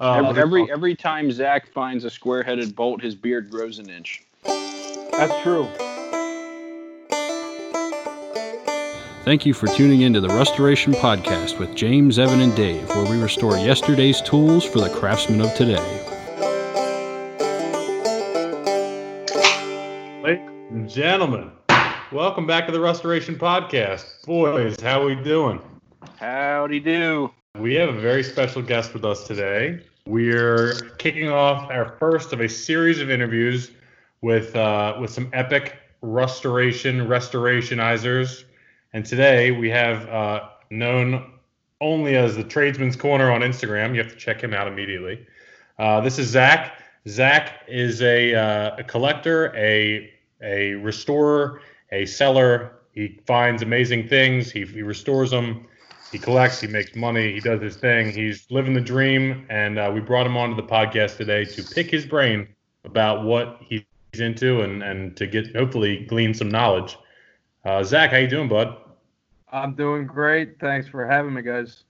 Uh, every, every every time Zach finds a square-headed bolt, his beard grows an inch. That's true. Thank you for tuning into the Rustoration Podcast with James, Evan, and Dave, where we restore yesterday's tools for the craftsman of today. Ladies and gentlemen, welcome back to the Rustoration Podcast. Boys, how we doing? Howdy do. We have a very special guest with us today. We're kicking off our first of a series of interviews with uh, with some epic restoration restorationizers. And today we have uh, known only as the Tradesman's Corner on Instagram. You have to check him out immediately. Uh, this is Zach. Zach is a, uh, a collector, a a restorer, a seller. He finds amazing things. He, he restores them. He collects. He makes money. He does his thing. He's living the dream. And uh, we brought him onto the podcast today to pick his brain about what he's into and, and to get hopefully glean some knowledge. Uh, Zach, how you doing, bud? I'm doing great. Thanks for having me, guys.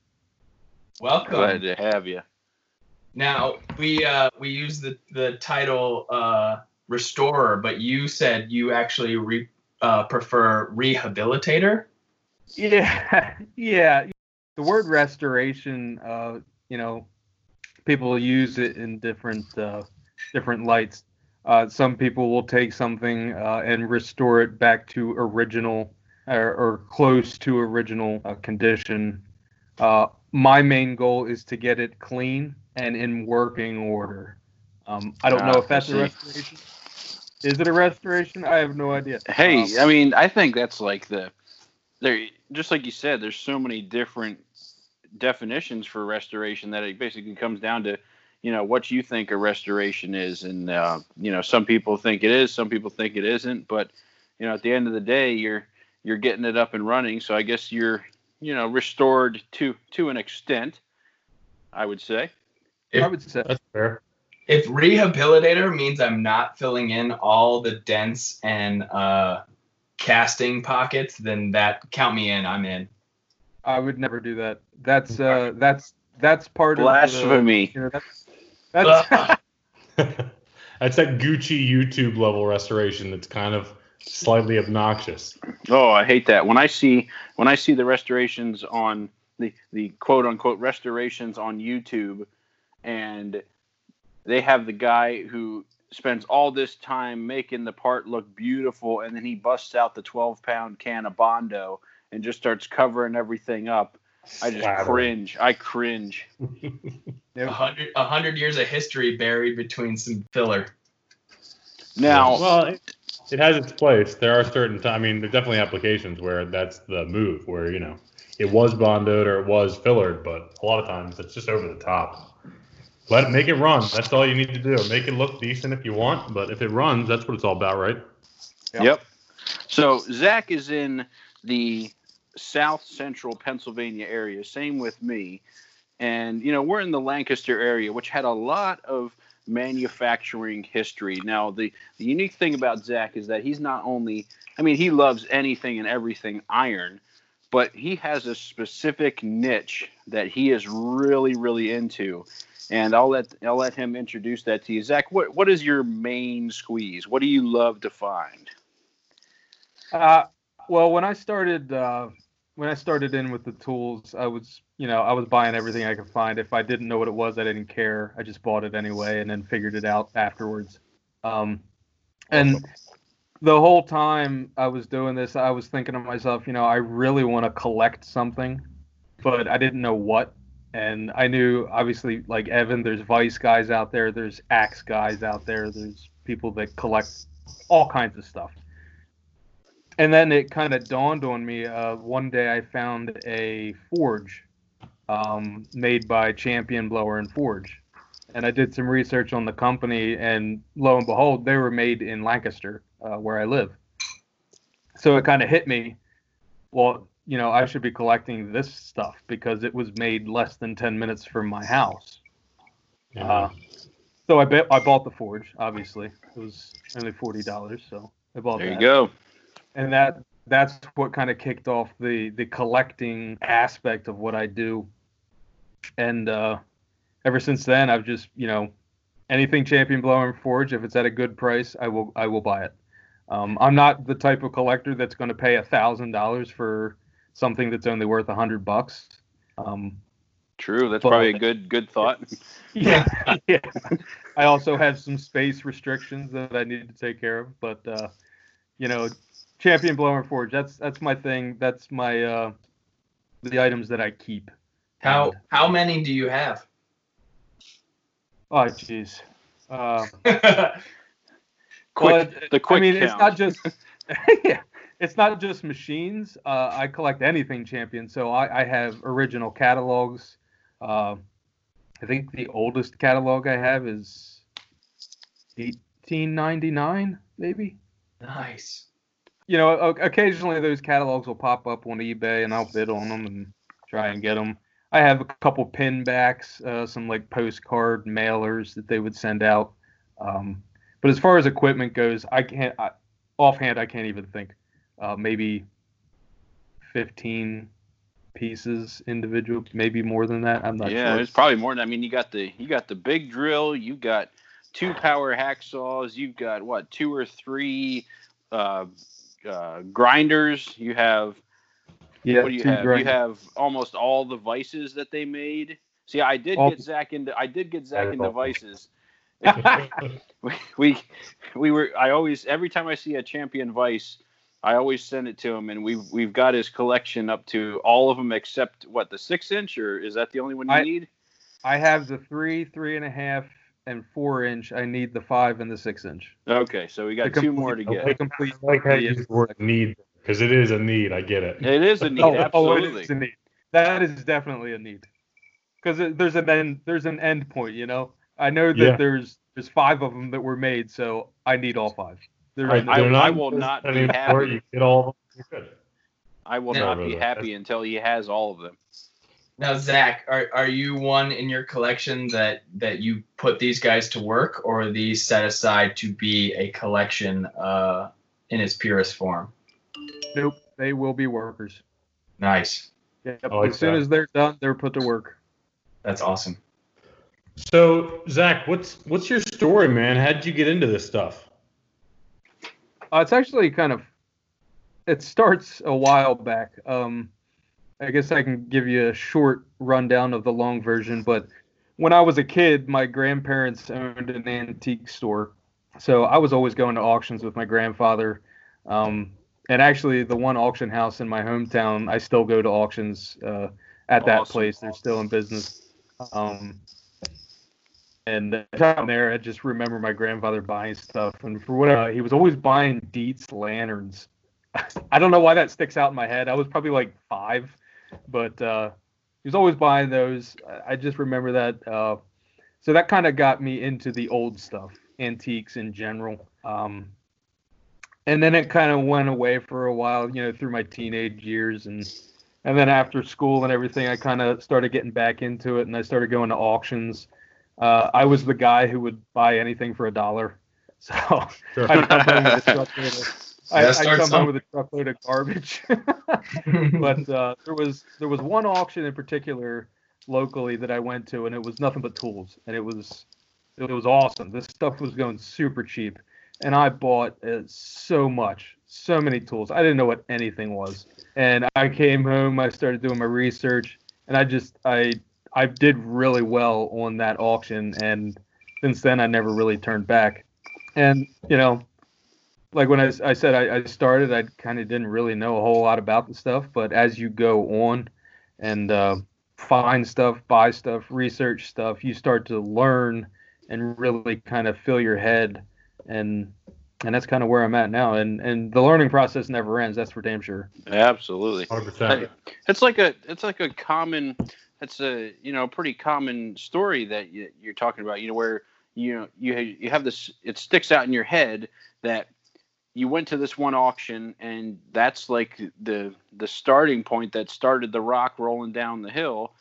Welcome. Glad to have you. Now we uh, we use the the title uh, restorer, but you said you actually re, uh, prefer rehabilitator. Yeah, yeah. The word restoration, uh, you know, people use it in different uh, different lights. Uh, some people will take something uh, and restore it back to original or, or close to original uh, condition. Uh, my main goal is to get it clean and in working order. Um, I don't know Ah, if that's a restoration. Is it a restoration? I have no idea. Hey, Um, I mean, I think that's like the there. Just like you said, there's so many different definitions for restoration that it basically comes down to, you know, what you think a restoration is, and uh, you know, some people think it is, some people think it isn't, but you know, at the end of the day, you're you're getting it up and running. So I guess you're, you know, restored to to an extent. I would say. I would say. That's fair. If rehabilitator means I'm not filling in all the dents and uh, casting pockets, then that count me in. I'm in. I would never do that. That's uh, that's that's part Blasphemy. of the, you know, that's, that's That's that Gucci YouTube level restoration that's kind of slightly obnoxious. Oh, I hate that. When I see when I see the restorations on the the quote unquote restorations on YouTube and they have the guy who spends all this time making the part look beautiful and then he busts out the 12 pound can of Bondo and just starts covering everything up. I just Slathering. cringe. I cringe. A hundred, a hundred years of history buried between some filler. Now, well, it, it has its place. There are certain times. I mean, there's definitely applications where that's the move, where you know it was bondoed or it was fillered, but a lot of times it's just over the top. Let it make it run. That's all you need to do. Make it look decent if you want, but if it runs, that's what it's all about, right? Yep. Yep. So Zach is in the south central Pennsylvania area. Same with me. And, you know, we're in the Lancaster area, which had a lot of manufacturing history. Now, the, the unique thing about Zach is that he's not only, I mean, he loves anything and everything iron, but he has a specific niche that he is really, really into. And I'll let I'll let him introduce that to you. Zach, what, what is your main squeeze? What do you love to find? Uh, well, when I started, uh, when I started in with the tools, I was, you know, I was buying everything I could find. If I didn't know what it was, I didn't care. I just bought it anyway, and then figured it out afterwards. Um, and the whole time I was doing this, I was thinking to myself, you know, I really want to collect something, but I didn't know what. And I knew, obviously, like Evan, there's Vice guys out there, there's Axe guys out there, there's people that collect all kinds of stuff and then it kind of dawned on me. Uh, one day I found a forge um, made by Champion Blower and Forge, and I did some research on the company, and lo and behold, they were made in Lancaster, uh, where I live. So it kind of hit me. Well, you know, I should be collecting this stuff because it was made less than ten minutes from my house. Uh, so I bet I bought the forge. Obviously, it was only forty dollars, so I bought it. There that you go. and that that's what kind of kicked off the the collecting aspect of what I do. And uh, ever since then, I've just you know anything Champion Blower and Forge, if it's at a good price, I will I will buy it. Um, I'm not the type of collector that's going to pay a thousand dollars for something that's only worth a hundred bucks. Um, True. That's But- probably a good good thought. yeah, yeah. I also have some space restrictions that I need to take care of, but uh, you know, Champion Blower Forge. That's that's my thing. That's my uh, the items that I keep. How how many do you have? Oh, jeez. Uh, Quick, Well, the quick I mean, it's not just yeah, it's not just machines. Uh, I collect anything champion, so I, I have original catalogs. Uh, I think the oldest catalog I have is 1899, maybe. nice. You know, occasionally those catalogs will pop up on eBay, and I'll bid on them and try and get them. I have a couple pin backs, uh, some like postcard mailers that they would send out. Um, but as far as equipment goes, I can't I, offhand. I can't even think. Uh, maybe 15 pieces individual, maybe more than that. I'm not yeah, sure. it's probably more than. I mean, you got the you got the big drill. You got two power hacksaws. You've got what two or three uh, uh, grinders. You have yeah, what do you two have? You have almost all the vices that they made. See, I did All- get Zach into I did get Zach into awesome. vices. we, we we were I always every time I see a champion vice, I always send it to him, and we've we've got his collection up to all of them except what the six inch, or is that the only one you I- need? I have the three, three and a half, and four inch. I need the five and the six inch. Okay, so we got The two more to get. the complete like how you the- use the word need because it is a need. I get it. It is a need, Oh, absolutely. oh, it is a need. That is definitely a need. Because there's an end, there's an end point, you know. I know that Yeah. there's there's five of them that were made, so I need all five. They're I- in I- there. They're will not be happy. You get all. You're. I will Yeah. not be happy until he has all of them. Now, Zach, are, are you one in your collection that that you put these guys to work, or are these set aside to be a collection uh, in its purest form? nope, they will be workers. Nice. Yep. Like as soon that. as they're done, they're put to work. That's awesome. So Zach, what's what's your story, man? How did you get into this stuff? Uh, it's actually kind of it starts a while back. Um, I guess I can give you a short rundown of the long version, but when I was a kid, my grandparents owned an antique store, so I was always going to auctions with my grandfather. Um, and actually, the one auction house in my hometown, I still go to auctions uh, at that Awesome. place. They're still in business. Um, and down there, I just remember my grandfather buying stuff, and for whatever, he was always buying Dietz lanterns. I don't know why that sticks out in my head. I was probably like five, but uh, he was always buying those. I- I just remember that. Uh, so that kind of got me into the old stuff, antiques in general. Um, and then it kind of went away for a while, you know, through my teenage years, and and then after school and everything, I kind of started getting back into it, and I started going to auctions. Uh, I was the guy who would buy anything for a dollar, so Sure. I'd come home with a truckload of, I, I'd come some- home with a truckload of garbage. but uh, there was there was one auction in particular locally that I went to, and it was nothing but tools, and it was it was awesome. This stuff was going super cheap, and I bought uh, so much, so many tools. I didn't know what anything was, and I came home, I started doing my research, and I just I I did really well on that auction, and since then I never really turned back. And you know, like when I, I said I, I started, I kind of didn't really know a whole lot about the stuff, but as you go on and uh, find stuff, buy stuff, research stuff, you start to learn and really kind of fill your head, and and that's kind of where I'm at now. And and the learning process never ends. That's for damn sure. Absolutely. 100%. It's like a it's like a common it's a you know pretty common story that you, you're talking about. You know where you know you you have this it sticks out in your head that you went to this one auction and that's like the the starting point that started the rock rolling down the hill.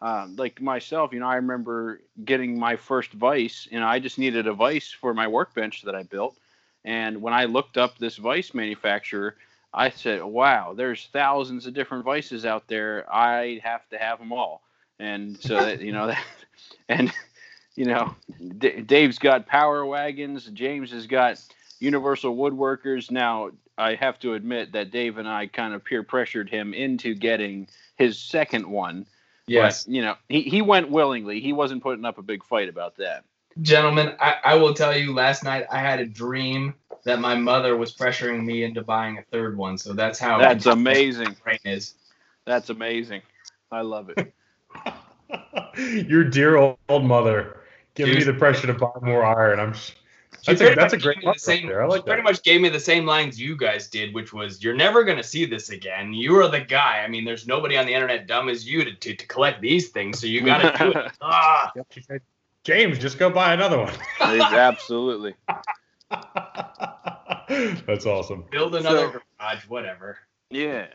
Um, like myself, you know, I remember getting my first vice, and I just needed a vice for my workbench that I built. And when I looked up this vice manufacturer, I said, "Wow, there's thousands of different vices out there. I have to have them all." And so that you know that and you know, D- Dave's got power wagons. James has got Universal Woodworkers. Now, I have to admit that Dave and I kind of peer pressured him into getting his second one. Yes. But, you know, he, he went willingly. He wasn't putting up a big fight about that. Gentlemen, I, I will tell you, last night I had a dream that my mother was pressuring me into buying a third one. So that's how That's amazing. brain is. That's amazing. I love it. Your dear old, old mother giving Dude. you the pressure to buy more iron. I'm. That's a, that's a great gave me the motto same- there. I she like pretty that. much gave me the same lines you guys did, which was, "You're never gonna see this again. You are the guy. I mean, there's nobody on the internet dumb as you to, to, to collect these things, so you gotta do it." Ah, She said, James, just go buy another one. Absolutely. That's awesome. build another So- garage, whatever. Yeah.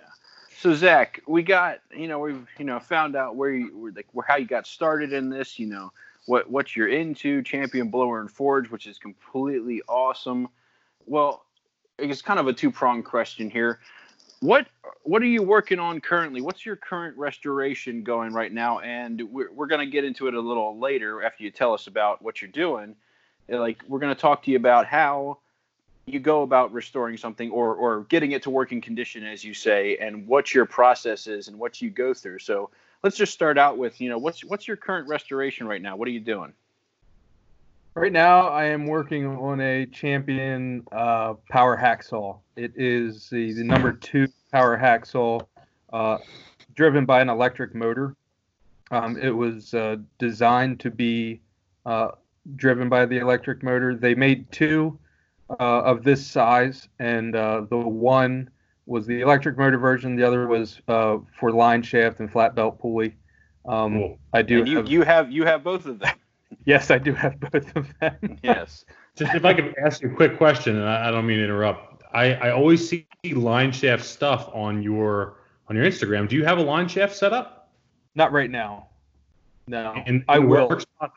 So Zach, we got you know we've you know found out where you like where how you got started in this. You know what what you're into, Champion Blower and Forge, which is completely awesome. Well, it's kind of a two pronged question here. What what are you working on currently? What's your current restoration going right now? And we're we're gonna get into it a little later after you tell us about what you're doing. Like we're gonna talk to you about how you go about restoring something or or getting it to working condition as you say and what your process is and what you go through so let's just start out with you know what's what's your current restoration right now what are you doing Right now, I am working on a champion uh, power hacksaw. It is the, the number two power hacksaw, uh, driven by an electric motor. Um, it was uh, designed to be uh, driven by the electric motor. They made two uh, of this size, and uh, the one was the electric motor version. The other was uh, for line shaft and flat belt pulley. Um, Cool. I do. and you have, you have you have both of them yes, I do have both of them. yes Just if I could ask you a quick question, and I, I don't mean to interrupt. I, I always see line shaft stuff on your on your Instagram. Do you have a line shaft set up? Not right now. No, And I will. work spot?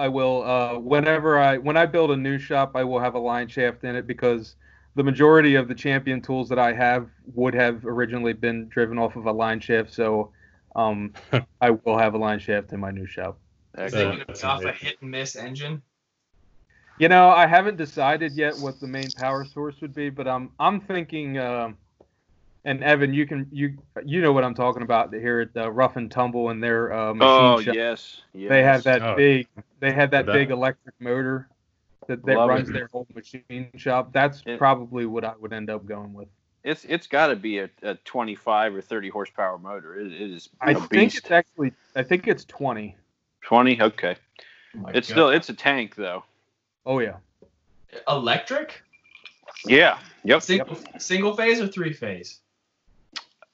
I will. Uh, whenever I when I build a new shop, I will have a line shaft in it because the majority of the champion tools that I have would have originally been driven off of a line shaft. So um, I will have a line shaft in my new shop. Is it gonna be off a hit and miss engine? You know, I haven't decided yet what the main power source would be, but I'm I'm thinking. um and Evan, you can you you know what I'm talking about here at the Rough and Tumble and their uh, machine oh shop. yes, yes They have that Oh. big. They have that That- big electric motor that, that runs it. their whole machine shop. That's It- probably what I would end up going with. it's it's got to be a, a 25 or 30 horsepower motor it, it is I a think beast it's actually. I think it's 20. 20 okay Oh it's God. still it's a tank though Oh yeah. electric. yeah yep Single single phase or three phase?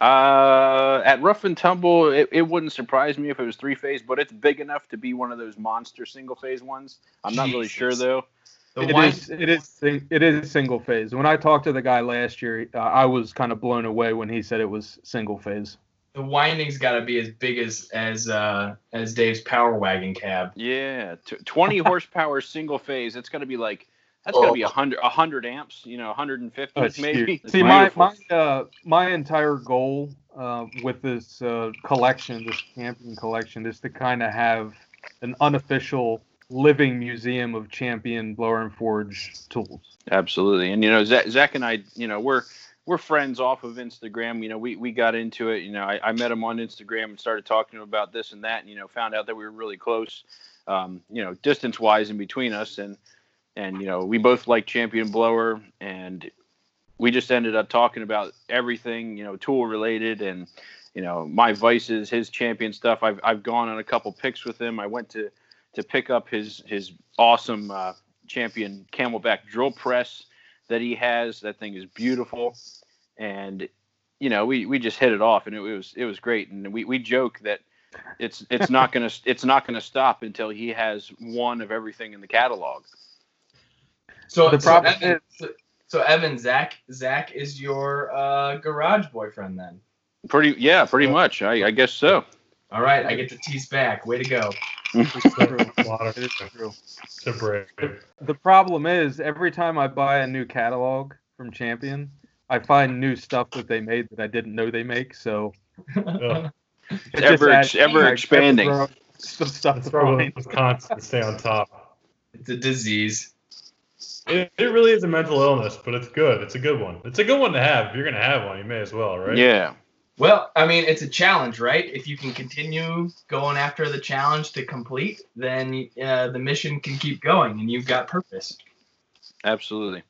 Uh, at Rough and Tumble, it, it wouldn't surprise me if it was three phase, but it's big enough to be one of those monster single phase ones. I'm not really sure though. The It wind- is. It is. sing- It is single phase. When I talked to the guy last year, uh, I was kind of blown away when he said it was single phase. the winding's got to be as big as as uh as Dave's power wagon cab. Yeah, t- 20 horsepower single phase. It's gonna be like that's gonna be a hundred a hundred amps. You know, 150 Oh, maybe. huge. See, my my uh, my entire goal uh, with this uh, collection, this champion collection, is to kind of have an unofficial living museum of champion blower and forge tools. Absolutely, and you know, Zach, Zach and I, you know, we're we're friends off of Instagram. You know, we we got into it. You know, I, I met him on Instagram and started talking to him about this and that. And, you know, found out that we were really close. Um, you know, distance wise in between us, and and you know, we both like Champion Blower, and we just ended up talking about everything. You know, tool related, and you know, my vices, his champion stuff. I've I've gone on a couple picks with him. I went to to pick up his his awesome uh, champion camelback drill press that he has. That thing is beautiful, and you know we, we just hit it off, and it, was it was great. And we, we joke that it's it's not gonna it's not gonna stop until he has one of everything in the catalog. So The so problem Evan, so, so Evan, Zach, Zach is your uh, garage boyfriend then. Pretty yeah, pretty much. I, I guess so. All right, I get the tease back. Way to go. A lot of It is true. to brave. The problem is every time I buy a new catalog from Champion, I find new stuff that they made that I didn't know they make. So Ugh. it ever adds- ever like, expanding. ever-growing some stuff to Struggle in. Wisconsin to stay on top. It's a disease. It, it really is a mental illness, but it's good. It's a good one. It's a good one to have. If you're gonna have one, you may as well, right? Yeah. Well, I mean, it's a challenge, right? If you can continue going after the challenge to complete, then uh, the mission can keep going, and you've got purpose. Absolutely.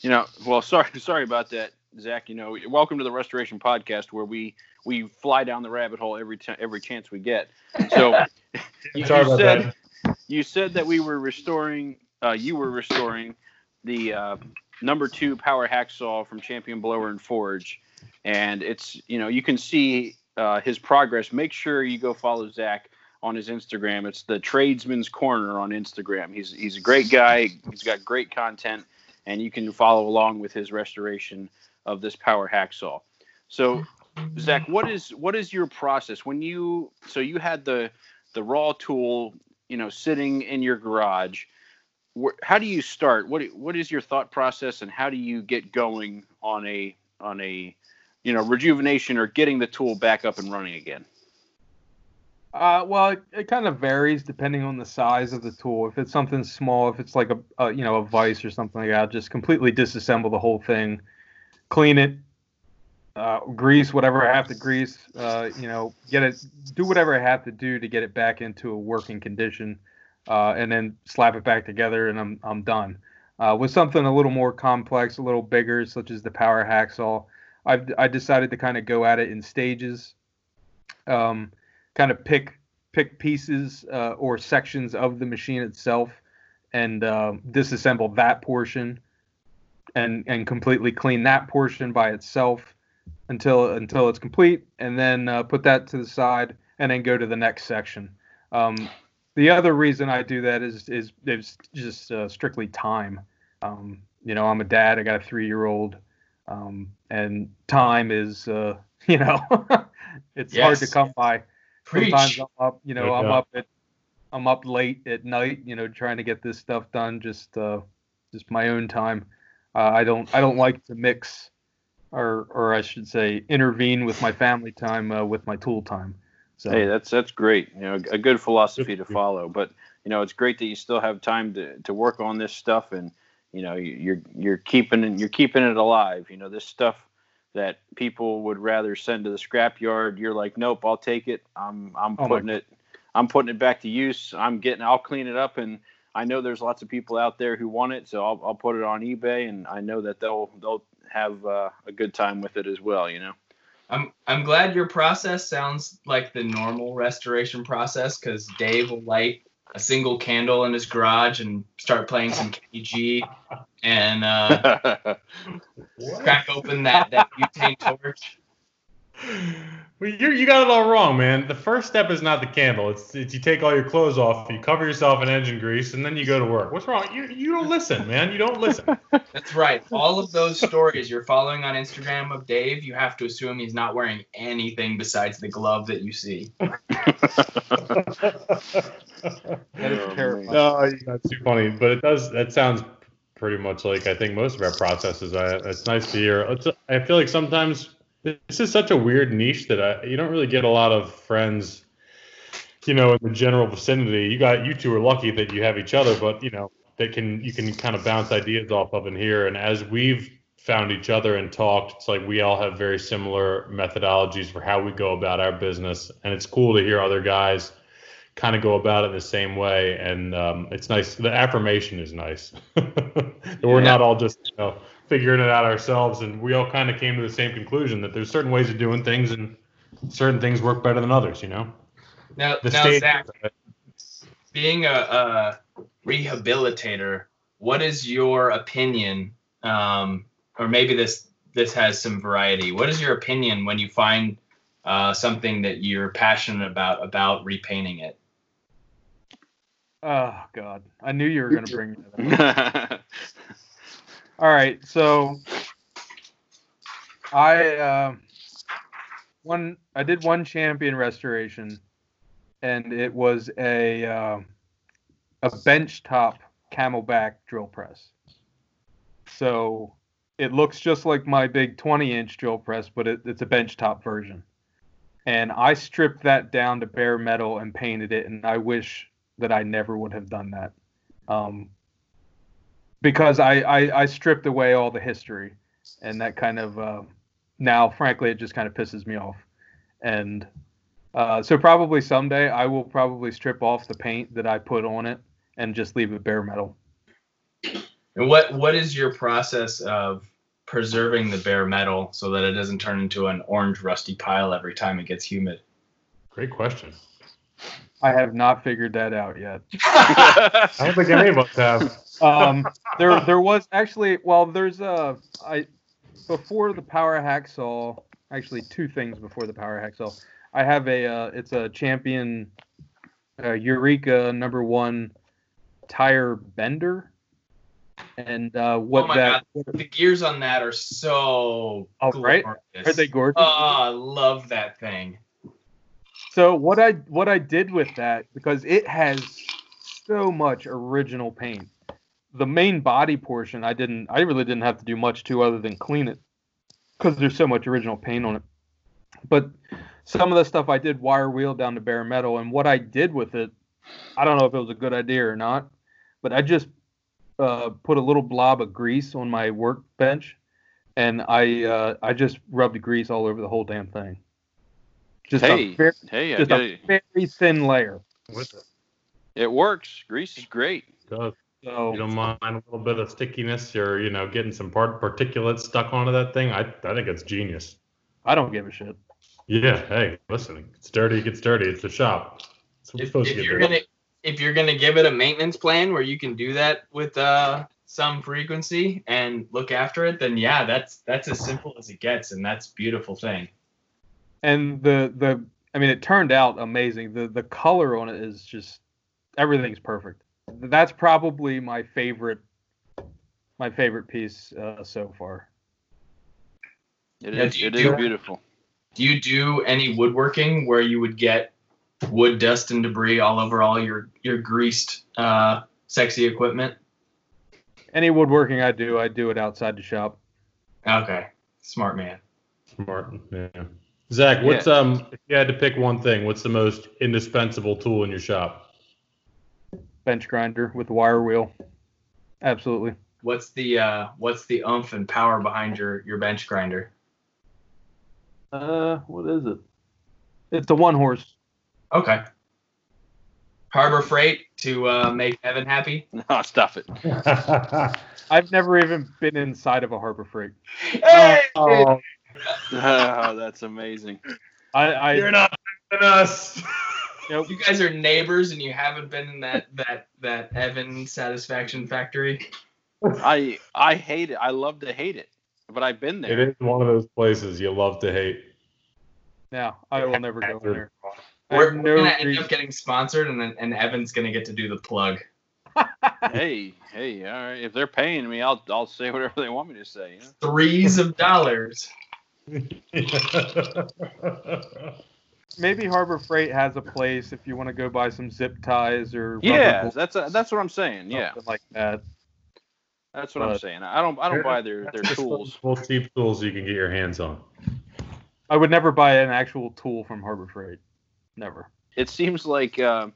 You know, well, sorry, sorry about that, Zach. You know, welcome to the Rustoration Podcast, where we we fly down the rabbit hole every time every chance we get. So, you, Sorry you about said that. you said that we were restoring, uh, you were restoring the uh, number two power hacksaw from Champion Blower and Forge, and it's you know you can see uh, his progress. Make sure you go follow Zach on his Instagram. It's the Tradesman's Corner on Instagram. He's he's a great guy. He's got great content, and you can follow along with his restoration of this power hacksaw. So, Zach, what is what is your process when you so you had the the raw tool, you know, sitting in your garage? Where, how do you start? What what is your thought process, and how do you get going on a on a you know rejuvenation or getting the tool back up and running again? Uh, well, it, it kind of varies depending on the size of the tool. If it's something small, if it's like a, a you know a vise or something like that, just completely disassemble the whole thing, clean it, uh, grease whatever I have to grease. Uh, you know, get it, do whatever I have to do to get it back into a working condition, uh, and then slap it back together, and I'm I'm done. Uh, with something a little more complex, a little bigger, such as the power hacksaw, I've I decided to kind of go at it in stages. Um, kind of pick pick pieces uh, or sections of the machine itself and uh, disassemble that portion and and completely clean that portion by itself until until it's complete and then uh, put that to the side and then go to the next section um, the other reason I do that is is, is just uh, strictly time um, you know I'm a dad I got a three year old um, and time is uh, you know it's hard to come by Preach. sometimes I'm up, you know, No I'm doubt. up at I'm up late at night, you know, trying to get this stuff done. Just uh, just my own time. Uh, I don't I don't like to mix, or or I should say, intervene with my family time uh, with my tool time. So Hey, that's that's great. You know, a good philosophy to follow. But you know, it's great that you still have time to, to work on this stuff, and you know, you- you're you're keeping it, you're keeping it alive. You know, this stuff that people would rather send to the scrapyard. You're like, nope, I'll take it. I'm I'm Oh putting it, I'm putting it back to use. I'm getting, I'll clean it up, and I know there's lots of people out there who want it, so I'll I'll put it on eBay, and I know that they'll they'll have uh, a good time with it as well. You know. I'm I'm glad your process sounds like the normal restoration process because Dave will light a single candle in his garage and start playing some KG and uh, crack open that, that butane torch. Well, you you got it all wrong, man. The first step is not the candle. It's, it's you take all your clothes off, you cover yourself in engine grease, and then you go to work. What's wrong? You you don't listen, man. You don't listen. That's right. All of those stories you're following on Instagram of Dave, you have to assume he's not wearing anything besides the glove that you see. That is Oh, terrifying. No, that's too funny, but it does. That sounds pretty much like I think most of our processes. I, it's nice to hear. It's, I feel like sometimes this is such a weird niche that I, you don't really get a lot of friends. You know, in the general vicinity, you got you two are lucky that you have each other, but you know that can you can kind of bounce ideas off of in here. And as we've found each other and talked, it's like we all have very similar methodologies for how we go about our business, and it's cool to hear other guys kind of go about it the same way and um, it's nice the affirmation is nice we're Yeah. not all just you know figuring it out ourselves and we all kind of came to the same conclusion that there's certain ways of doing things and certain things work better than others you know Now, the now stage Zach, being a, a rehabilitator, what is your opinion? Um, or maybe this this has some variety. What is your opinion when you find uh, something that you're passionate about about repainting it? Oh God, I knew you were gonna bring that up. All right, so I uh, one I did one champion restoration, and it was a uh, a bench top camelback drill press. So it looks just like my big 20 inch drill press, but it, it's a bench top version. and I stripped that down to bare metal and painted it, and I wish that I never would have done that, um, because I, I I stripped away all the history, and that kind of uh, now, frankly, it just kind of pisses me off, and uh, so probably someday I will probably strip off the paint that I put on it and just leave it bare metal. And what what is your process of preserving the bare metal so that it doesn't turn into an orange rusty pile every time it gets humid? Great question. I have not figured that out yet. I don't think any of us have. Um, there there was actually well there's a I before the power hacksaw actually two things before the power hacksaw. I have a uh, it's a champion uh, Eureka number one tire bender, and uh, what oh that god, the gears on that are so Oh, right? are they gorgeous? Oh, I love that thing. So what I what I did with that because it has so much original paint. The main body portion I didn't I really didn't have to do much to other than clean it because there's so much original paint on it. But some of the stuff I did wire wheel down to bare metal and what I did with it, I don't know if it was a good idea or not, but I just uh, put a little blob of grease on my workbench and I uh, I just rubbed grease all over the whole damn thing. Just Hey, a very, hey, just a very thin layer. It. It works. Grease is great. Does. So You don't mind a little bit of stickiness or, you know, getting some part particulates stuck onto that thing? I, I think it's genius. I don't give a shit. Yeah, hey, listen, it's dirty, it gets dirty. It's the shop. It's If, supposed if to get you're dirty. gonna if you're gonna give it a maintenance plan where you can do that with uh, some frequency and look after it, then yeah, that's that's as simple as it gets, and that's a beautiful thing. And the the I mean, it turned out amazing. The the color on it is just everything's perfect. That's probably my favorite my favorite piece uh, so far. It Yeah, is. do you It is beautiful. Do you do any woodworking where you would get wood dust and debris all over all your your greased uh, sexy equipment? Any woodworking I do, I do it outside the shop. Okay, smart man. Smart. Yeah. Zach, what's um if you had to pick one thing, what's the most indispensable tool in your shop? Bench grinder with wire wheel. Absolutely. What's the uh, what's the oomph and power behind your your bench grinder? Uh, what is it? It's a one horse. Okay. Harbor Freight to uh, make Evan happy. No, stop it. I've never even been inside of a Harbor Freight. Hey! oh, Oh, that's amazing. I, I you're not us. Nope. You guys are neighbors and you haven't been in that that that Evan satisfaction factory. I I hate it. I love to hate it, but I've been there. It is one of those places you love to hate. No, I will never go there. We're, have we're no gonna end up getting sponsored, and then and Evan's gonna get to do the plug. hey, hey, all right. If they're paying me, I'll I'll say whatever they want me to say. You know? Threes of dollars. Maybe Harbor Freight has a place if you want to go buy some zip ties or Yeah, bolts, that's a, that's what I'm saying. Yeah, like that. that's what I'm saying. I don't I don't buy their their tools. Full cheap tools you can get your hands on. I would never buy an actual tool from Harbor Freight. Never. It seems like uh,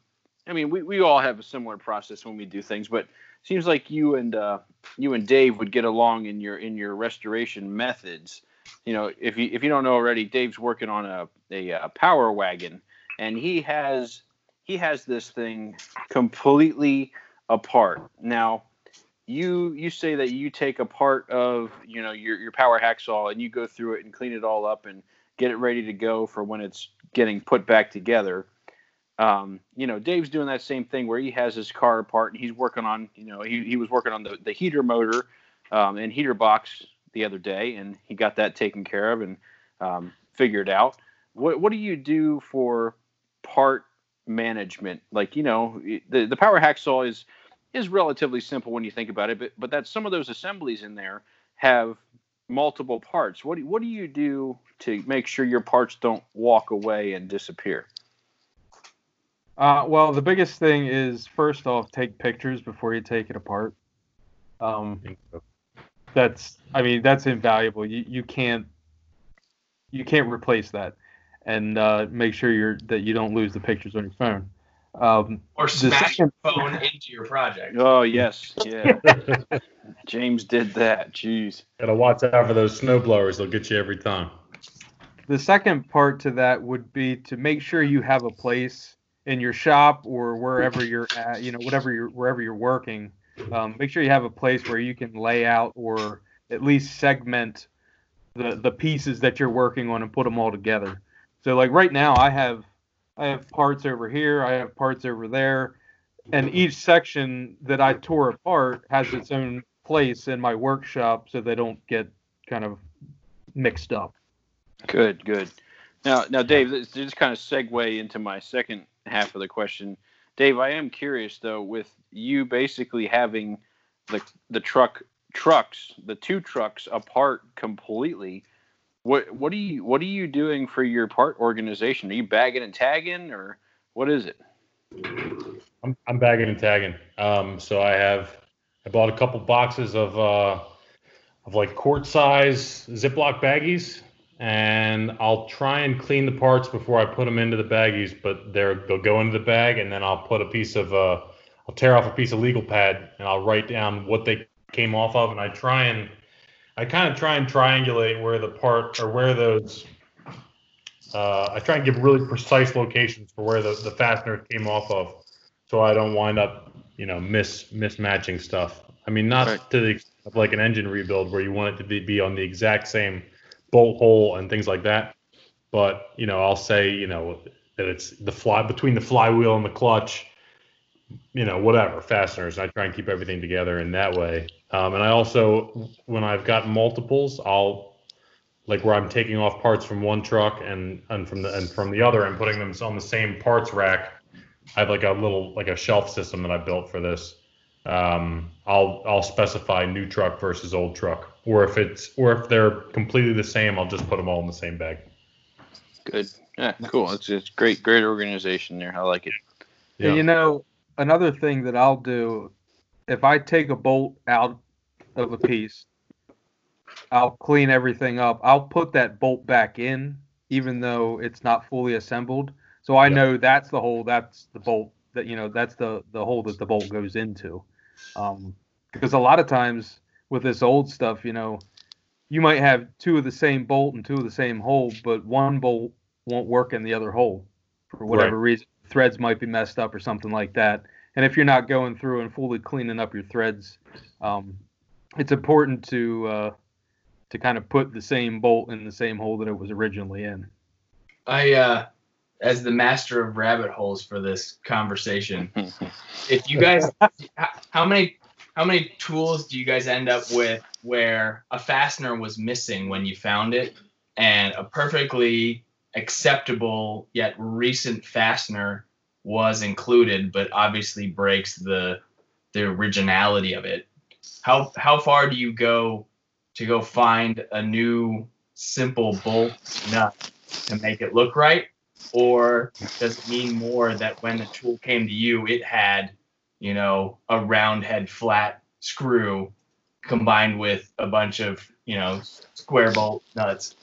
I mean we, we all have a similar process when we do things, but it seems like you and uh, you and Dave would get along in your in your restoration methods. You know, if you if you don't know already, Dave's working on a a, uh power wagon, and he has he has this thing completely apart. Now, you you say that you take a part of you know your your power hacksaw and you go through it and clean it all up and get it ready to go for when it's getting put back together. Um, you know, Dave's doing that same thing where he has his car apart and he's working on, you know, he, he was working on the, the heater motor um, and heater box the other day and he got that taken care of and um, figured out. What, what do you do for part management? Like, you know, the, the power hacksaw is, is relatively simple when you think about it, but, but that some of those assemblies in there have multiple parts. What do, what do you do to make sure your parts don't walk away and disappear? Uh, well, the biggest thing is first off, take pictures before you take it apart. Um, that's, I mean, that's invaluable. You you can't you can't replace that. and uh, make sure you're that you don't lose the pictures on your phone. Um, Or The smash your phone into your project. Oh yes, yeah. James did that. Jeez. Gotta watch out for those snow blowers. They'll get you every time. the second part to that would be to make sure you have a place in your shop or wherever you're at, you know, whatever you're wherever you're working. Um, make sure you have a place where you can lay out or at least segment the the pieces that you're working on and put them all together. So like right now, I have I have parts over here, I have parts over there, and each section that I tore apart has its own place in my workshop, so they don't get kind of mixed up. Good, good. Now, now, Dave, this this kind of segue into my second half of the question. Dave, I am curious though, with you basically having the the truck trucks, the two trucks apart completely. What what are you what are you doing for your part organization? Are you bagging and tagging, or what is it? I'm, I'm bagging and tagging. Um, so I have I bought a couple boxes of uh, of like quart size Ziploc baggies, and I'll try and clean the parts before I put them into the baggies. But they're they'll go into the bag, and then I'll put a piece of uh, I'll tear off a piece of legal pad, and I'll write down what they came off of, and I try and I kind of try and triangulate where the part or where those. Uh, I try and give really precise locations for where the, the fastener came off of so I don't wind up, you know, mis mismatching stuff. I mean, not Right. to the extent of like an engine rebuild where you want it to be, be on the exact same bolt hole and things like that. But you know, I'll say, you know, that it's the fly between the flywheel and the clutch, you know, whatever fasteners. I try and keep everything together in that way. Um, and I also, when I've got multiples, I'll like where I'm taking off parts from one truck and and from the and from the other and putting them on the same parts rack. I have like a little like a shelf system that I built for this. Um, I'll I'll specify new truck versus old truck, or if it's or if they're completely the same, I'll just put them all in the same bag. Good. Yeah, cool. It's it's great, great organization there. I like it. Yeah. And you know, another thing that I'll do, if I take a bolt out of a piece, I'll clean everything up. I'll put that bolt back in, even though it's not fully assembled. So I Yeah. know that's the hole, that's the bolt that you know, that's the the hole that the bolt goes into. Um, because a lot of times with this old stuff, you know, you might have two of the same bolt and two of the same hole, but one bolt won't work in the other hole for whatever reason. Threads might be messed up or something like that. And if you're not going through and fully cleaning up your threads, um, it's important to uh, to kind of put the same bolt in the same hole that it was originally in. I, uh, as the master of rabbit holes for this conversation, if you guys, how many, how many tools do you guys end up with where a fastener was missing when you found it, and a perfectly acceptable yet recent fastener was included, but obviously breaks the the originality of it. How how far do you go to go find a new simple bolt nut to make it look right? Or does it mean more that when the tool came to you, it had, you know, a round head flat screw combined with a bunch of, you know, square bolt nuts?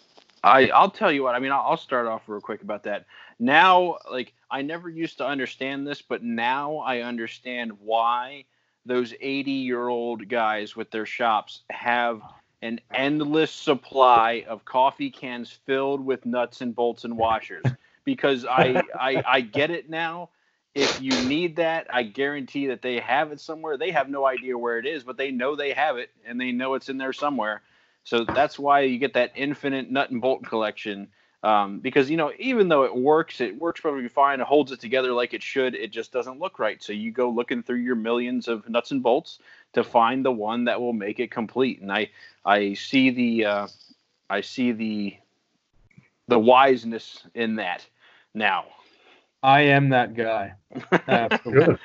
I I'll tell you what. I mean, I'll, I'll start off real quick about that. Now, like I never used to understand this, but now I understand why those 80 year old guys with their shops have an endless supply of coffee cans filled with nuts and bolts and washers because I, I I get it now. If you need that, I guarantee that they have it somewhere. They have no idea where it is, but they know they have it and they know it's in there somewhere. So that's why you get that infinite nut and bolt collection. Um, because you know, even though it works, it works perfectly fine. It holds it together like it should. It just doesn't look right. So you go looking through your millions of nuts and bolts to find the one that will make it complete. And I, I see the, uh, I see the, the wiseness in that now. I am that guy. Absolutely.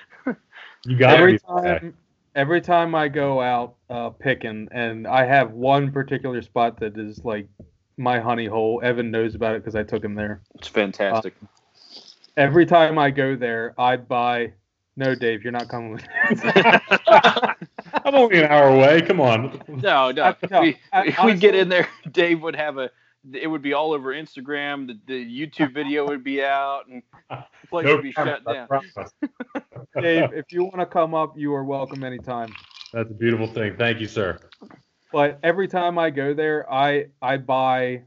You got every it. time every time I go out uh, picking, and I have one particular spot that is like my honey hole. Evan knows about it because I took him there. It's fantastic. Every time I go there, I buy. No, Dave, you're not coming with me. I'm only an hour away. Come on. no, no. I- no, we, I- we, we honestly- get in there. Dave would have a it would be all over Instagram. The, the YouTube video would be out, and the place No would be shut I down. promise. Dave, if you want to come up, you are welcome anytime. That's a beautiful thing. Thank you, sir. But every time I go there, I I buy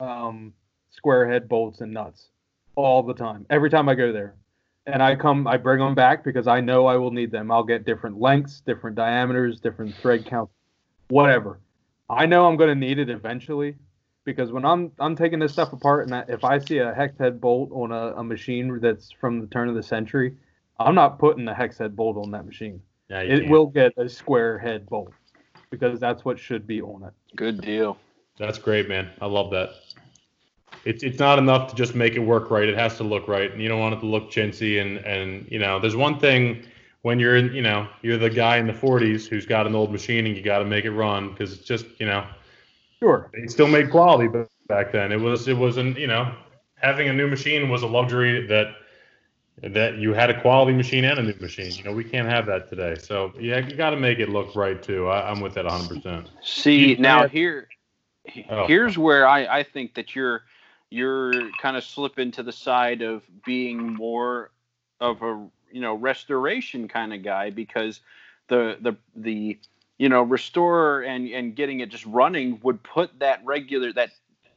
um, square head bolts and nuts all the time. Every time I go there, and I come, I bring them back because I know I will need them. I'll get different lengths, different diameters, different thread counts, whatever. I know I'm going to need it eventually because when I'm I'm taking this stuff apart, and I, if I see a hex head bolt on a, a machine that's from the turn of the century, I'm not putting a hex head bolt on that machine. Yeah, It can't. will get a square head bolt because that's what should be on it. Good deal. That's great, man. I love that. It's it's not enough to just make it work right. It has to look right, and you don't want it to look chintzy. And and you know, there's one thing when you're in, you know, you're the guy in the 40s who's got an old machine and you got to make it run because it's just, you know, Sure. they still made quality but back then. It was it wasn't, you know, having a new machine was a luxury that that you had a quality machine and a new machine. You know, we can't have that today. So yeah, you got to make it look right too. I, I'm with that 100. percent See You now can't- here, Oh. here's where I I think that you're you're kind of slipping to the side of being more of a you know restoration kind of guy because the the the you know restore and and getting it just running would put that regular that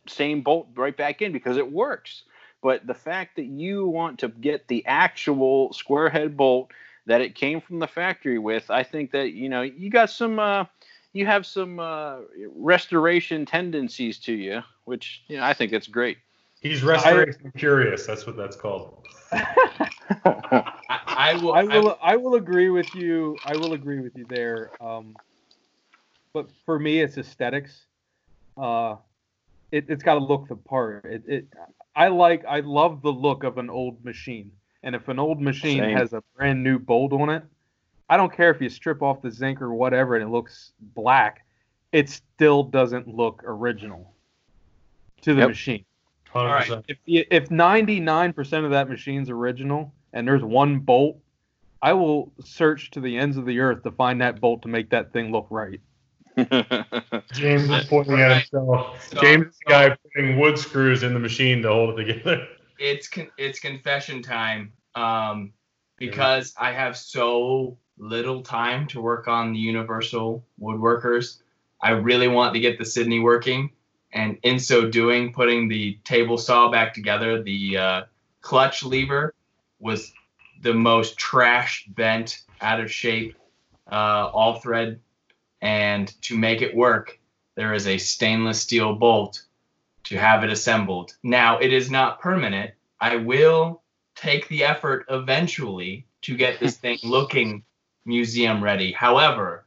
same bolt right back in because it works. But the fact that you want to get the actual square head bolt that it came from the factory with i think that you know you got some uh you have some uh restoration tendencies to you which you know i think that's great He's restoration curious. That's what that's called. I, I will. I will I will agree with you. I will agree with you there. Um, but for me, it's aesthetics. Uh, it, it's got to look the part. It, it I like I love the look of an old machine, and if an old machine Same. has a brand new bolt on it, I don't care if you strip off the zinc or whatever and it looks black, it still doesn't look original to the Yep. machine. 100%. If if 99% of that machine's original and there's one bolt, I will search to the ends of the earth to find that bolt to make that thing look right. James is pointing at himself. So- James is the guy putting wood screws in the machine to hold it together. it's con- it's confession time um, because I have so little time to work on the Universal Woodworkers. I really want to get the Sidney working, and in so doing, putting the table saw back together, the uh, clutch lever was the most trash, bent, out of shape, uh, all thread, and to make it work, there is a stainless steel bolt to have it assembled. Now, it is not permanent. I will take the effort eventually to get this thing looking museum ready. However,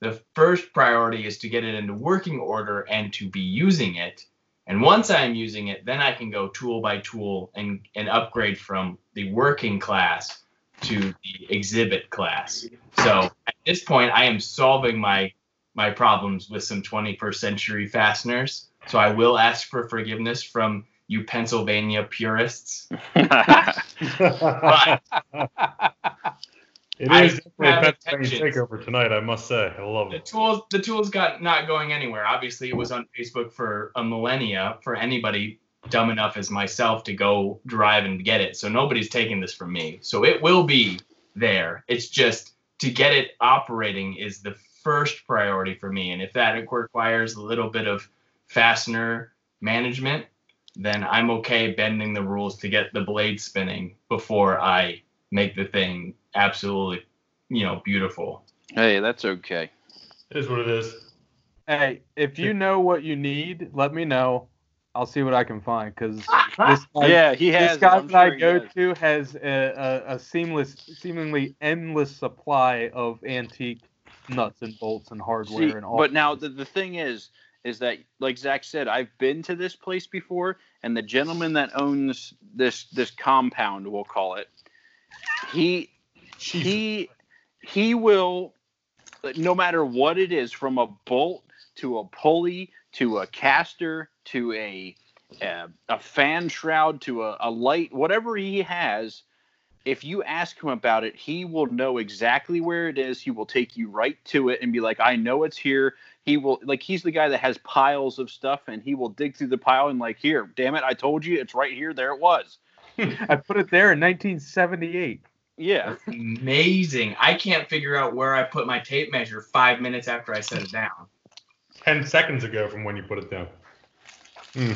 the first priority is to get it into working order and to be using it. And once I'm using it, then I can go tool by tool and, and upgrade from the working class to the exhibit class. So at this point, I am solving my my problems with some 21st century fasteners. So I will ask for forgiveness from you Pennsylvania purists. But It I is definitely a Pennsylvania takeover tonight, I must say. I love the it. tools the tools got not going anywhere. Obviously, it was on Facebook for a millennia for anybody dumb enough as myself to go drive and get it. So nobody's taking this from me. So it will be there. It's just to get it operating is the first priority for me. And if that requires a little bit of fastener management, then I'm okay bending the rules to get the blade spinning before I make the thing absolutely, you know, beautiful. hey that's okay It is what it is. Hey, if you know what you need, let me know. I'll see what I can find because this guy, yeah he has this guy I'm that sure he go has. to has a, a, a seamless, seemingly endless supply of antique nuts and bolts and hardware See, and all. but now the, the thing is is that like zach said i've been to this place before and the gentleman that owns this this compound we'll call it he he he will no matter what it is from a bolt to a pulley to a caster to a a, a fan shroud to a, a light whatever he has if you ask him about it, he will know exactly where it is. He will take you right to it and be like, I know it's here. He will like he's the guy that has piles of stuff and he will dig through the pile and like, here, damn it, I told you it's right here. There it was. I put it there in 1978. Yeah. Amazing. I can't figure out where I put my tape measure five minutes after I set it down. Ten seconds ago from when you put it down. Hmm.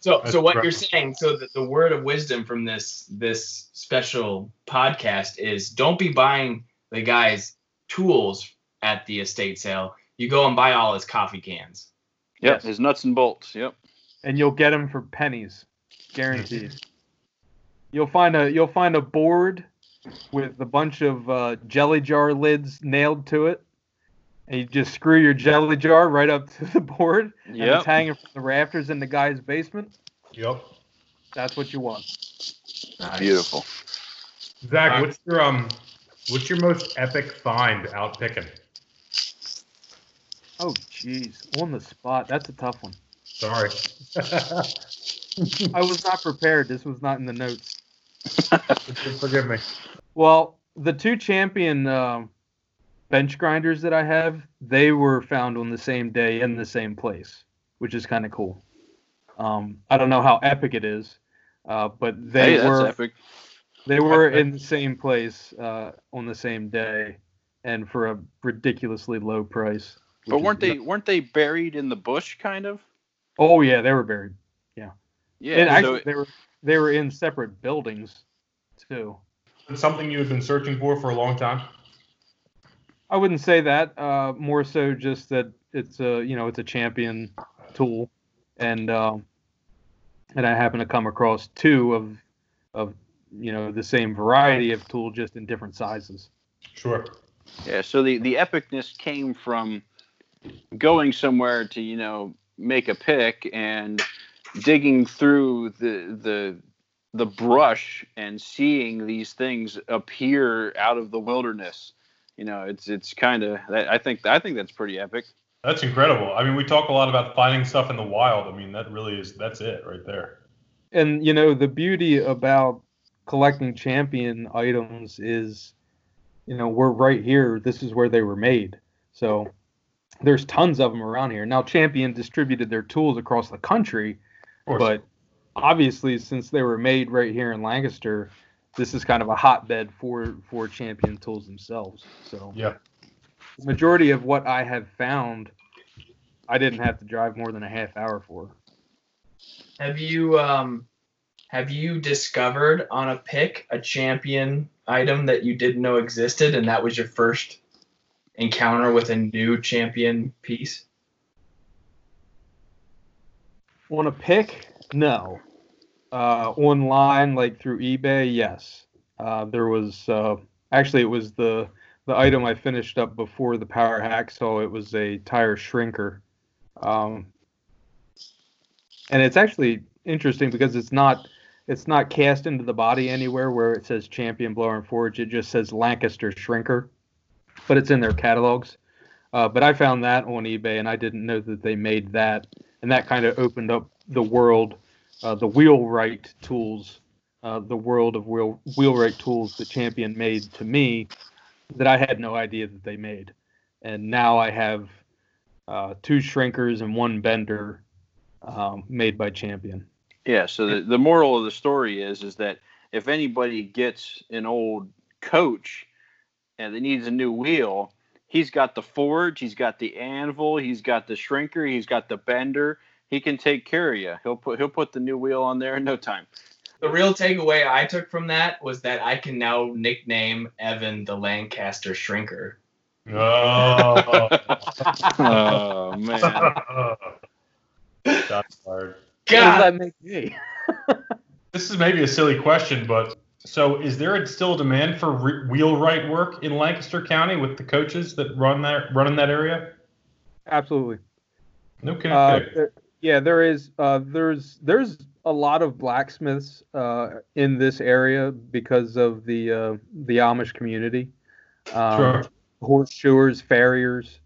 So, That's so what correct. you're saying, so the, the word of wisdom from this this special podcast is don't be buying the guy's tools at the estate sale. You go and buy all his coffee cans. Yep. Yes. His nuts and bolts. Yep. and you'll get them for pennies, guaranteed. you'll find a you'll find a board with a bunch of uh, jelly jar lids nailed to it, and you just screw your jelly jar right up to the board, and Yep. it's hanging from the rafters in the guy's basement. Yep. That's what you want. Beautiful. Zach, what's your um, what's your most epic find out picking? Oh, jeez, on the spot. That's a tough one. Sorry. I was not prepared. This was not in the notes. Forgive me. Well, the two champion um bench grinders that I have, they were found on the same day in the same place, which is kind of cool. Um, I don't know how epic it is, uh, but they hey, were epic. they were in the same place uh, on the same day, and for a ridiculously low price. But weren't they weren't they buried in the bush kind of? Oh yeah, they were buried. Yeah. and so actually, they were they were in separate buildings too. It's something you have been searching for for a long time. I wouldn't say that. Uh, more so just that it's a you know it's a champion tool, and um, and I happen to come across two of of you know the same variety of tool just in different sizes. Sure. Yeah, so the the epicness came from going somewhere to you know make a pick and digging through the the the brush and seeing these things appear out of the wilderness. You know, it's it's kind of I think I think that's pretty epic. That's incredible. I mean, we talk a lot about finding stuff in the wild. I mean, that really is that's it right there. And you know the beauty about collecting champion items is, you know, we're right here. This is where they were made. So there's tons of them around here. Now Champion distributed their tools across the country, but obviously since they were made right here in Lancaster, this is kind of a hotbed for for champion tools themselves. So yeah. the majority of what I have found, I didn't have to drive more than a half hour for. Have you um have you discovered on a pick a champion item that you didn't know existed and that was your first encounter with a new champion piece? On a pick, no. Uh, online, like through eBay, yes. Uh, there was uh, actually it was the the item I finished up before the power hacksaw. It was a tire shrinker, um, and it's actually interesting because it's not it's not cast into the body anywhere where it says Champion Blower and Forge. It just says Lancaster Shrinker, but it's in their catalogs. Uh, but I found that on eBay, and I didn't know that they made that, and that kind of opened up the world, uh, the wheelwright tools, uh, the world of wheel wheelwright tools that Champion made to me that I had no idea that they made, and now I have uh, two shrinkers and one bender um, made by Champion. Yeah. So the, the moral of the story is is that if anybody gets an old coach and it needs a new wheel, he's got the forge, he's got the anvil, he's got the shrinker, he's got the bender. He can take care of you. He'll put he'll put the new wheel on there in no time. The real takeaway I took from that was that I can now nickname Evan the Lancaster Shrinker. Oh. oh man. Shots fired. What does God, that make me? This is maybe a silly question, but so is there still a still demand for re- wheelwright work in Lancaster County with the coaches that run that run in that area? Absolutely. No kidding. Uh, there- yeah, there is. Uh, there's there's a lot of blacksmiths uh, in this area because of the uh, the Amish community. Um, sure. Horseshoers, farriers,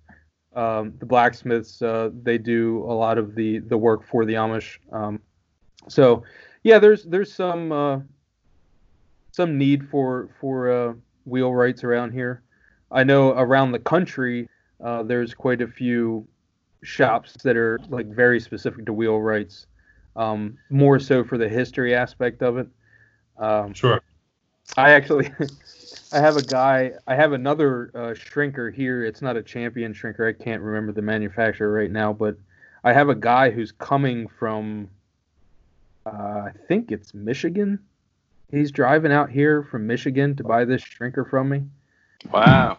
um, the blacksmiths. Uh, they do a lot of the the work for the Amish. Um, so, yeah, there's there's some uh, some need for for uh, wheelwrights around here. I know around the country uh, there's quite a few shops that are like very specific to wheelwrights, um, more so for the history aspect of it. Um, Sure. I actually, I have a guy. I have another uh, shrinker here. It's not a champion shrinker. I can't remember the manufacturer right now, but I have a guy who's coming from. Uh, I think it's Michigan. He's driving out here from Michigan to buy this shrinker from me. Wow.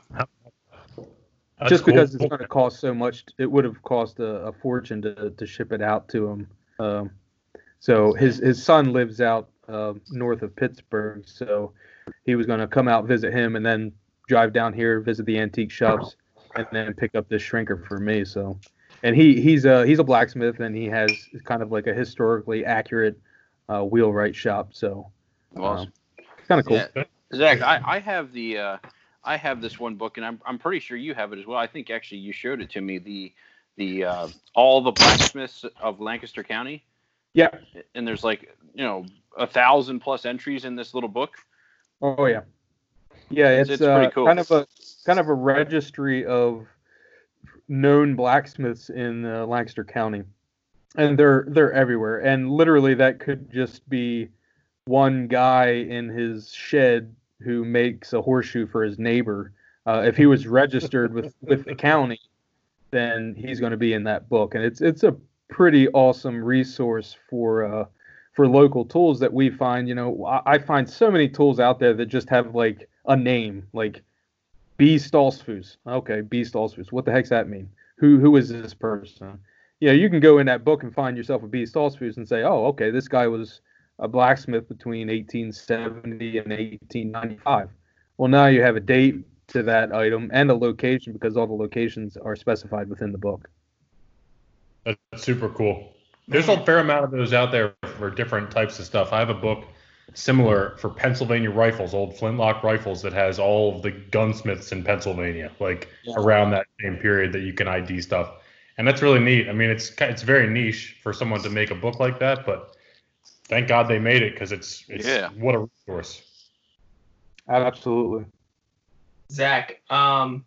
That's just cool. because it's going to cost so much, it would have cost a, a fortune to, to ship it out to him. Um, so his his son lives out uh, north of Pittsburgh, so he was going to come out visit him and then drive down here, visit the antique shops, and then pick up this shrinker for me. So, and he he's a he's a blacksmith and he has kind of like a historically accurate uh, wheelwright shop. So, Awesome. kind of cool. Yeah. Zach, I, I have the uh, I have this one book, and I'm I'm pretty sure you have it as well. I think actually you showed it to me. The the uh, all the blacksmiths of Lancaster County. Yeah. And there's like you know a thousand plus entries in this little book. Oh yeah, yeah. It's- It's, it's pretty uh, cool. kind of a kind of a registry of known blacksmiths in uh, Lancaster County, and they're they're everywhere. And literally, that could just be one guy in his shed who makes a horseshoe for his neighbor. Uh, if he was registered with with the county, then he's going to be in that book. And it's it's a pretty awesome resource for uh, for local tools that we find. You know, I, I find so many tools out there that just have like a name, like B. Stoltzfus. Okay, B. Stoltzfus. What the heck's that mean? Who who is this person? You know, you can go in that book and find yourself a B. Stoltzfus and say, oh, okay, this guy was a blacksmith between 1870 and 1895. Well, now you have a date to that item and a location because all the locations are specified within the book. That's super cool. There's a fair amount of those out there for different types of stuff. I have a book similar for Pennsylvania rifles, old flintlock rifles that has all of the gunsmiths in Pennsylvania, like Yeah. around that same period that you can ID stuff. And that's really neat. I mean, it's it's very niche for someone to make a book like that, but thank God they made it because it's it's Yeah. what a resource. Absolutely. Zach, um,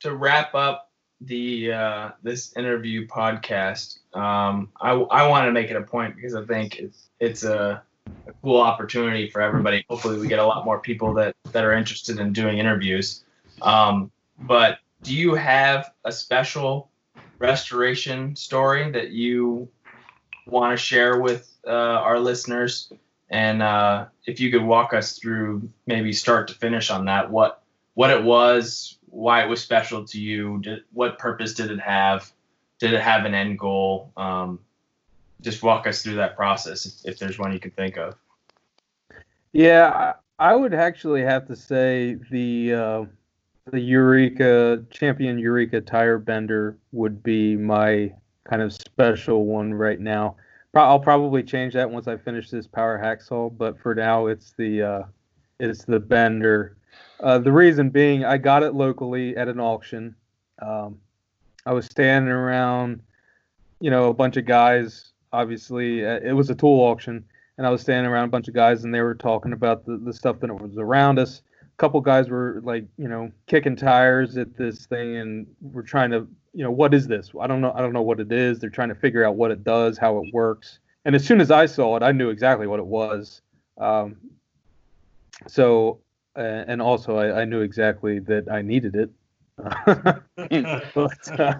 to wrap up the uh, this interview podcast, um, I, I want to make it a point because I think it's it's a, a cool opportunity for everybody. Hopefully, we get a lot more people that that are interested in doing interviews. Um, but do you have a special restoration story that you want to share with uh, our listeners? And uh, if you could walk us through maybe start to finish on that, what what it was, why it was special to you, did, what purpose did it have, did it have an end goal? Um, just walk us through that process if, if there's one you can think of. Yeah, I, would actually have to say the uh, the Eureka Champion Eureka tire bender would be my kind of special one right now. I'll probably change that once I finish this power hacksaw, but for now it's the uh, it's the bender. Uh, the reason being, I got it locally at an auction. Um, I was standing around, you know, a bunch of guys. Obviously, uh, it was a tool auction and I was standing around a bunch of guys, and they were talking about the, the stuff that was around us. A couple guys were like, you know, kicking tires at this thing, and we're trying to, you know, what is this? I don't know. I don't know what it is. They're trying to figure out what it does, how it works. And as soon as I saw it, I knew exactly what it was. Um, so, and also I, I knew exactly that I needed it. but, uh,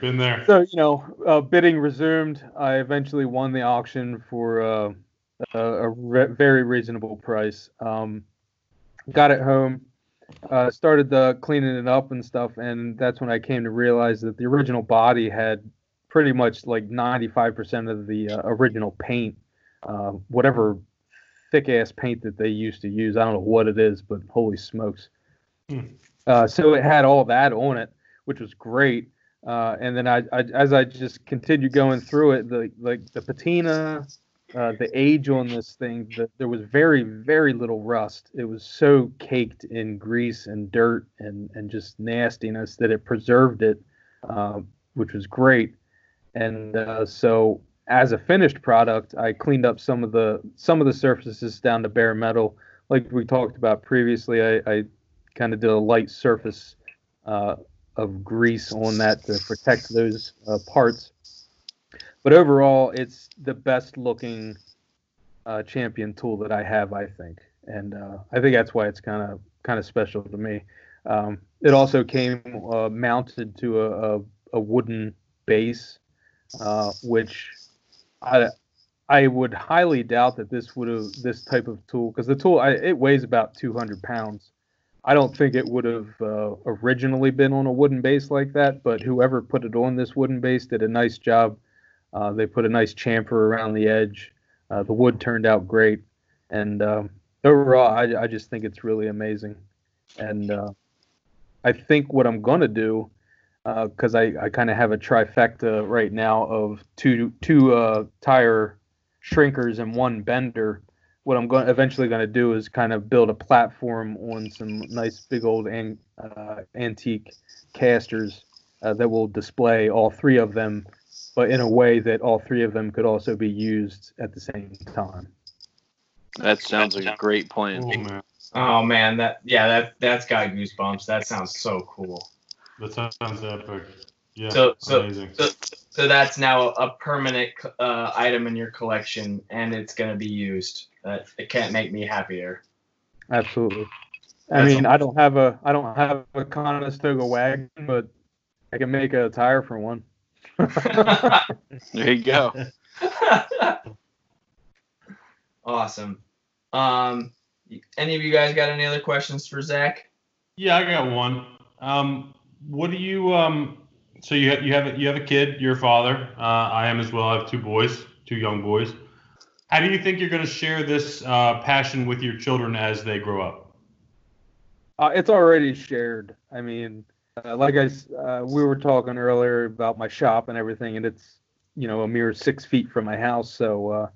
Been there. so you know, uh, bidding resumed. I eventually won the auction for uh, a, a re- very reasonable price. Um, got it home, uh, started the cleaning it up and stuff, and that's when I came to realize that the original body had pretty much like 95% of the uh, original paint, uh, whatever thick ass paint that they used to use. I don't know what it is, but holy smokes! Hmm. Uh, so it had all that on it, which was great. Uh, and then I, I, as I just continued going through it, the like the patina, uh, the age on this thing, the, there was very very little rust. It was so caked in grease and dirt and and just nastiness that it preserved it, uh, which was great. And uh, so as a finished product, I cleaned up some of the some of the surfaces down to bare metal, like we talked about previously. I, I kind of did a light surface uh, of grease on that to protect those uh, parts. But overall, it's the best looking uh, champion tool that I have, I think, and uh, I think that's why it's kind of kind of special to me. Um, it also came uh, mounted to a, a, a wooden base, uh, which I I would highly doubt that this would have this type of tool because the tool I, it weighs about 200 pounds. I don't think it would have uh, originally been on a wooden base like that, but whoever put it on this wooden base did a nice job. Uh, they put a nice chamfer around the edge. Uh, the wood turned out great, and um, overall, I, I, just think it's really amazing. And uh, I think what I'm gonna do because uh, I, I kind of have a trifecta right now of two two uh, tire shrinkers and one bender. What I'm going eventually going to do is kind of build a platform on some nice big old an, uh, antique casters uh, that will display all three of them, but in a way that all three of them could also be used at the same time. That sounds like a great plan. Oh man, oh, man that yeah that that's got goosebumps. That sounds so cool. That sounds epic. Yeah. So so amazing. so so that's now a permanent uh, item in your collection, and it's gonna be used. That it can't make me happier. Absolutely. I that's mean, I don't have a I don't have a Conestoga wagon, but I can make a tire for one. There you go. awesome. Um, any of you guys got any other questions for Zach? Yeah, I got one. Um, what do you um? So you have you have a, you have a kid. You're a father. Uh, I am as well. I have two boys, two young boys. How do you think you're going to share this uh, passion with your children as they grow up? Uh, it's already shared. I mean, uh, like I uh, we were talking earlier about my shop and everything, and it's you know a mere six feet from my house. So, uh,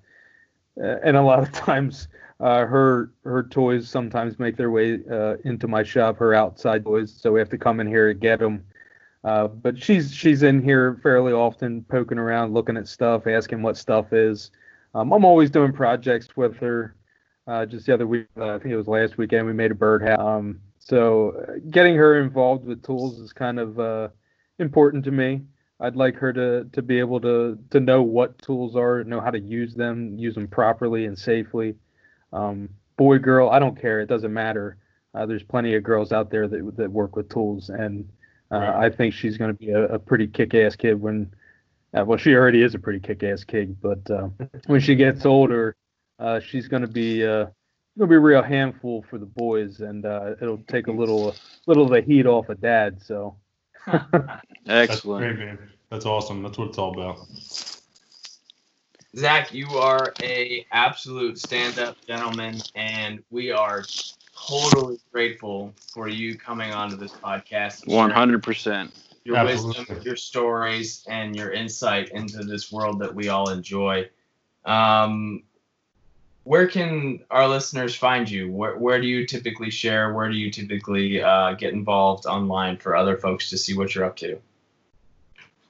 and a lot of times uh, her her toys sometimes make their way uh, into my shop. Her outside toys, so we have to come in here to get them. Uh, but she's she's in here fairly often, poking around, looking at stuff, asking what stuff is. Um, I'm always doing projects with her. Uh, just the other week, uh, I think it was last weekend, we made a birdhouse. Um, so uh, getting her involved with tools is kind of important to me. I'd like her to to be able to to know what tools are, know how to use them, use them properly and safely. Um, boy, girl, I don't care. It doesn't matter. Uh, there's plenty of girls out there that that work with tools, and uh, right. I think she's going to be a, a, pretty kick-ass kid when. Uh, well, she already is a pretty kick-ass kid, but uh, when she gets older, uh, she's going to be uh, going to be a real handful for the boys, and uh, it'll take a little little of the heat off of dad. So. Excellent. That's great, man. That's awesome. That's what it's all about. Zach, you are a absolute stand-up gentleman, and we are totally grateful for you coming onto this podcast. One hundred percent. Your Absolutely. wisdom, your stories, and your insight into this world that we all enjoy. Um, where can our listeners find you? Where, where do you typically share? Where do you typically uh, get involved online for other folks to see what you're up to?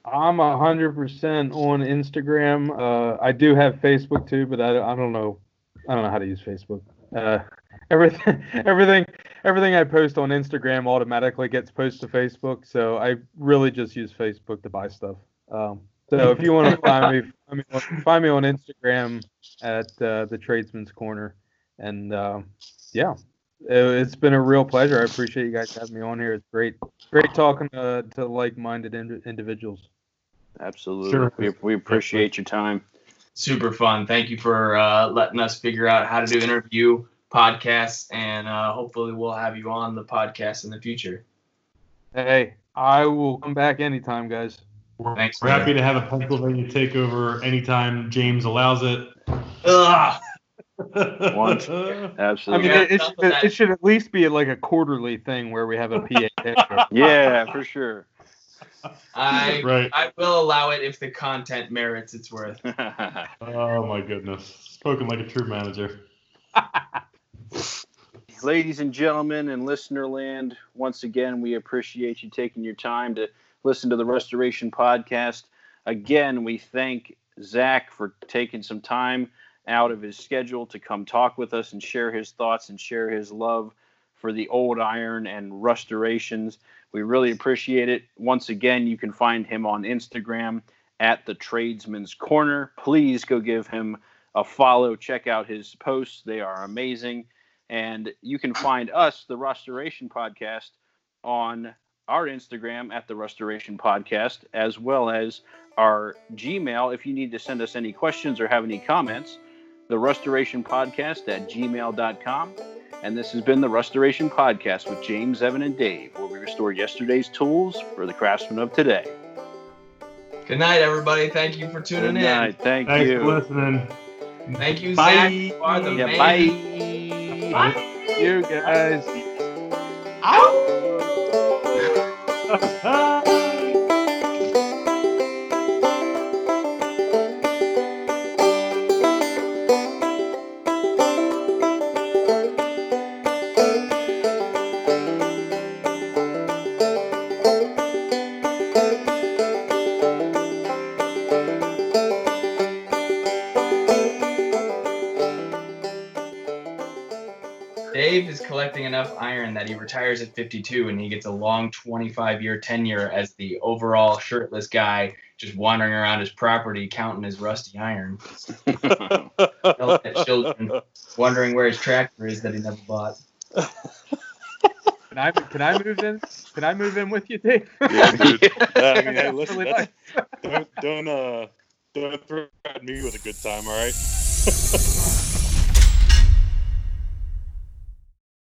I'm a hundred percent on Instagram. Uh, I do have Facebook too, but I, I don't know. I don't know how to use Facebook. Uh, everything, everything, everything I post on Instagram automatically gets posted to Facebook. So I really just use Facebook to buy stuff. Um, so if you want to find me, find me, on, find me on Instagram at uh, the Tradesman's Corner, and uh, yeah, it, has been a real pleasure. I appreciate you guys having me on here. It's great, great talking to, to like-minded ind- individuals. Absolutely. Sure. We, we appreciate your time. Super fun. Thank you for uh, letting us figure out how to do interview podcasts, and uh, hopefully we'll have you on the podcast in the future. Hey, I will come back anytime, guys. We're, Thanks. We're happy to have a Pennsylvania takeover anytime James allows it. Ugh. Want. Absolutely. I mean, it, it, should, it, should, at least be like a quarterly thing where we have a PA. yeah, for sure. I right. I will allow it if the content merits its worth. oh my goodness. Spoken like a true manager. Ladies and gentlemen in listener land, once again we appreciate you taking your time to listen to the Rustoration Podcast. Again, we thank Zach for taking some time out of his schedule to come talk with us and share his thoughts and share his love for the old iron and restorations. We really appreciate it. Once again, you can find him on Instagram at the Tradesman's Corner. Please go give him a follow. Check out his posts, they are amazing. And you can find us, the Rustoration Podcast, on our Instagram at the Rustoration Podcast, as well as our Gmail if you need to send us any questions or have any comments. The Rustoration Podcast at gmail.com. And this has been the Rustoration Podcast with James, Evan, and Dave, where we restore yesterday's tools for the craftsmen of today. Good night, everybody. Thank you for tuning Good night. in. Thank Thanks you. for listening. Thank you, Bye. Zach. You are the Yeah, man. bye. You guys. Dave 아. collecting enough iron that he retires at 52 and he gets a long 25 year tenure as the overall shirtless guy just wandering around his property counting his rusty iron. Yelling at children, wondering where his tractor is that he never bought. Can I can I move in? Can I move in with you, Dave? Yeah, dude. Uh, I mean, hey, listen, really that's, nice. don't don't uh don't threaten me with a good time, all right?